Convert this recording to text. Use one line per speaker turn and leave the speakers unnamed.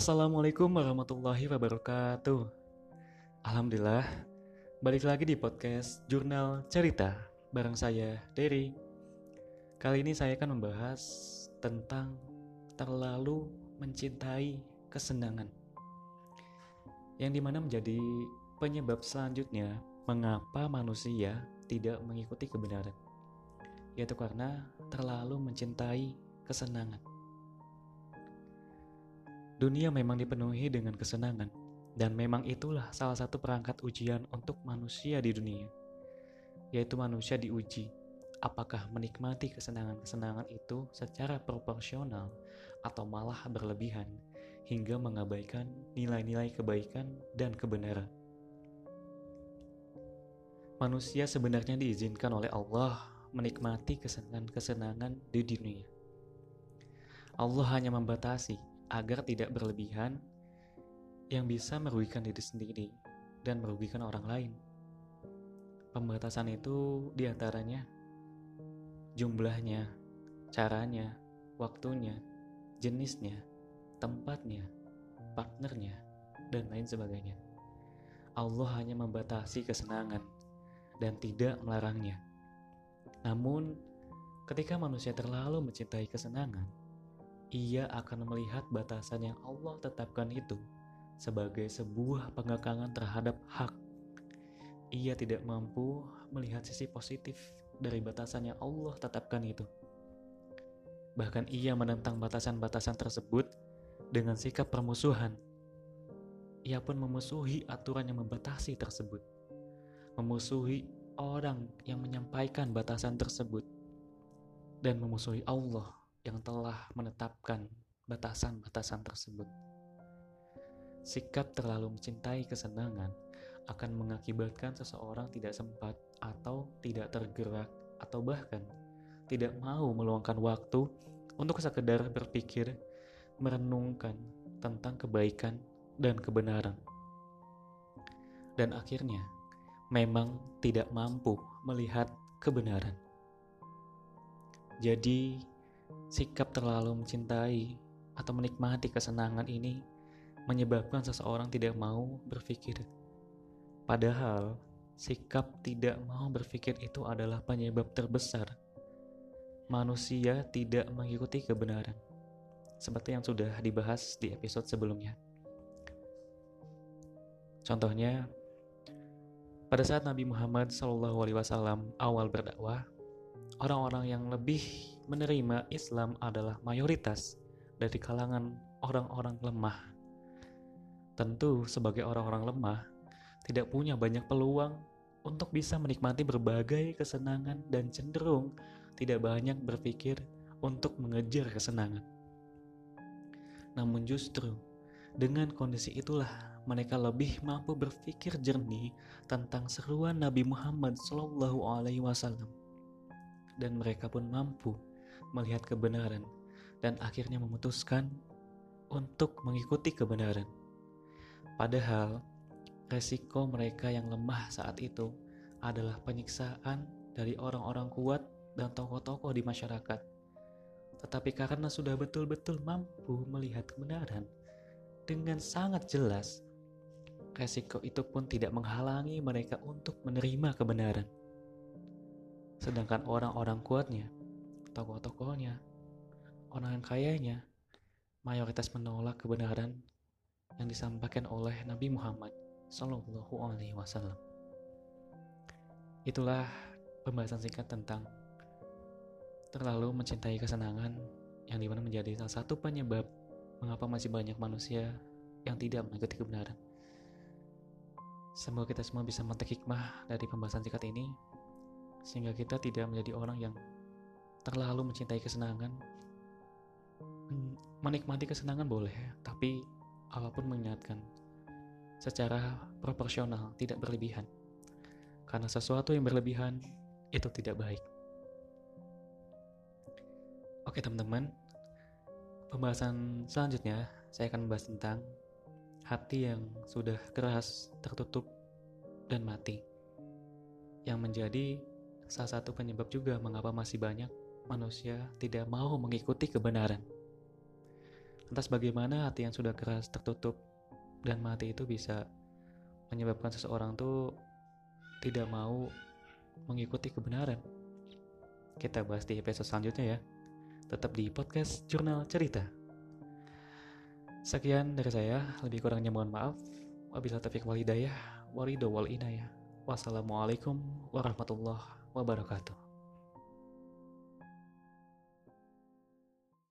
Assalamualaikum warahmatullahi wabarakatuh. Alhamdulillah, balik lagi di podcast Jurnal Cerita bareng saya, Derry. Kali ini saya akan membahas tentang terlalu mencintai kesenangan. Yang di mana menjadi penyebab selanjutnya mengapa manusia tidak mengikuti kebenaran. Yaitu karena terlalu mencintai kesenangan. Dunia memang dipenuhi dengan kesenangan, dan memang itulah salah satu perangkat ujian untuk manusia di dunia, yaitu manusia diuji apakah menikmati kesenangan-kesenangan itu secara proporsional atau malah berlebihan hingga mengabaikan nilai-nilai kebaikan dan kebenaran. Manusia sebenarnya diizinkan oleh Allah menikmati kesenangan-kesenangan di dunia. Allah hanya membatasi agar tidak berlebihan yang bisa merugikan diri sendiri dan merugikan orang lain. Pembatasan itu di antaranya jumlahnya, caranya, waktunya, jenisnya, tempatnya, partnernya, dan lain sebagainya. Allah hanya membatasi kesenangan dan tidak melarangnya. Namun, ketika manusia terlalu mencintai kesenangan, ia akan melihat batasan yang Allah tetapkan itu sebagai sebuah pengekangan terhadap hak. Ia tidak mampu melihat sisi positif dari batasan yang Allah tetapkan itu. Bahkan ia menentang batasan-batasan tersebut dengan sikap permusuhan. Ia pun memusuhi aturan yang membatasi tersebut. Memusuhi orang yang menyampaikan batasan tersebut. Dan memusuhi Allah yang telah menetapkan batasan-batasan tersebut. Sikap terlalu mencintai kesenangan akan mengakibatkan seseorang tidak sempat atau tidak tergerak atau bahkan tidak mau meluangkan waktu untuk sekedar berpikir, merenungkan tentang kebaikan dan kebenaran. Dan akhirnya, memang tidak mampu melihat kebenaran. Jadi, Sikap terlalu mencintai atau menikmati kesenangan ini menyebabkan seseorang tidak mau berpikir. Padahal, sikap tidak mau berpikir itu adalah penyebab terbesar manusia tidak mengikuti kebenaran. Seperti yang sudah dibahas di episode sebelumnya. Contohnya, pada saat Nabi Muhammad SAW awal berdakwah, orang-orang yang lebih menerima Islam adalah mayoritas dari kalangan orang-orang lemah. Tentu, sebagai orang-orang lemah, tidak punya banyak peluang untuk bisa menikmati berbagai kesenangan dan cenderung tidak banyak berpikir untuk mengejar kesenangan. Namun justru dengan kondisi itulah mereka lebih mampu berpikir jernih tentang seruan Nabi Muhammad SAW dan mereka pun mampu melihat kebenaran dan akhirnya memutuskan untuk mengikuti kebenaran. Padahal resiko mereka yang lemah saat itu adalah penyiksaan dari orang-orang kuat dan tokoh-tokoh di masyarakat. Tetapi karena sudah betul-betul mampu melihat kebenaran dengan sangat jelas, resiko itu pun tidak menghalangi mereka untuk menerima kebenaran. Sedangkan orang-orang kuatnya, tokoh-tokohnya, orang yang kayanya, mayoritas menolak kebenaran yang disampaikan oleh Nabi Muhammad Sallallahu Alaihi Wasallam. Itulah pembahasan singkat tentang terlalu mencintai kesenangan yang di mana menjadi salah satu penyebab mengapa masih banyak manusia yang tidak mengikuti kebenaran. Semoga kita semua bisa memetik hikmah dari pembahasan singkat ini sehingga kita tidak menjadi orang yang terlalu mencintai kesenangan. Menikmati kesenangan boleh tapi apa pun mengingatkan secara proporsional tidak berlebihan. Karena sesuatu yang berlebihan itu tidak baik. Oke teman-teman. Pembahasan selanjutnya saya akan membahas tentang hati yang sudah keras tertutup dan mati. Yang menjadi salah satu penyebab juga mengapa masih banyak manusia tidak mau mengikuti kebenaran. Lantas bagaimana hati yang sudah keras tertutup dan mati itu bisa menyebabkan seseorang tuh tidak mau mengikuti kebenaran. Kita bahas di episode selanjutnya ya. Tetap di podcast Jurnal Cerita. Sekian dari saya, lebih kurangnya mohon maaf. Wabillahi taufiq wal hidayah, warido wal inayah. Wassalamualaikum warahmatullahi wabarakatuh.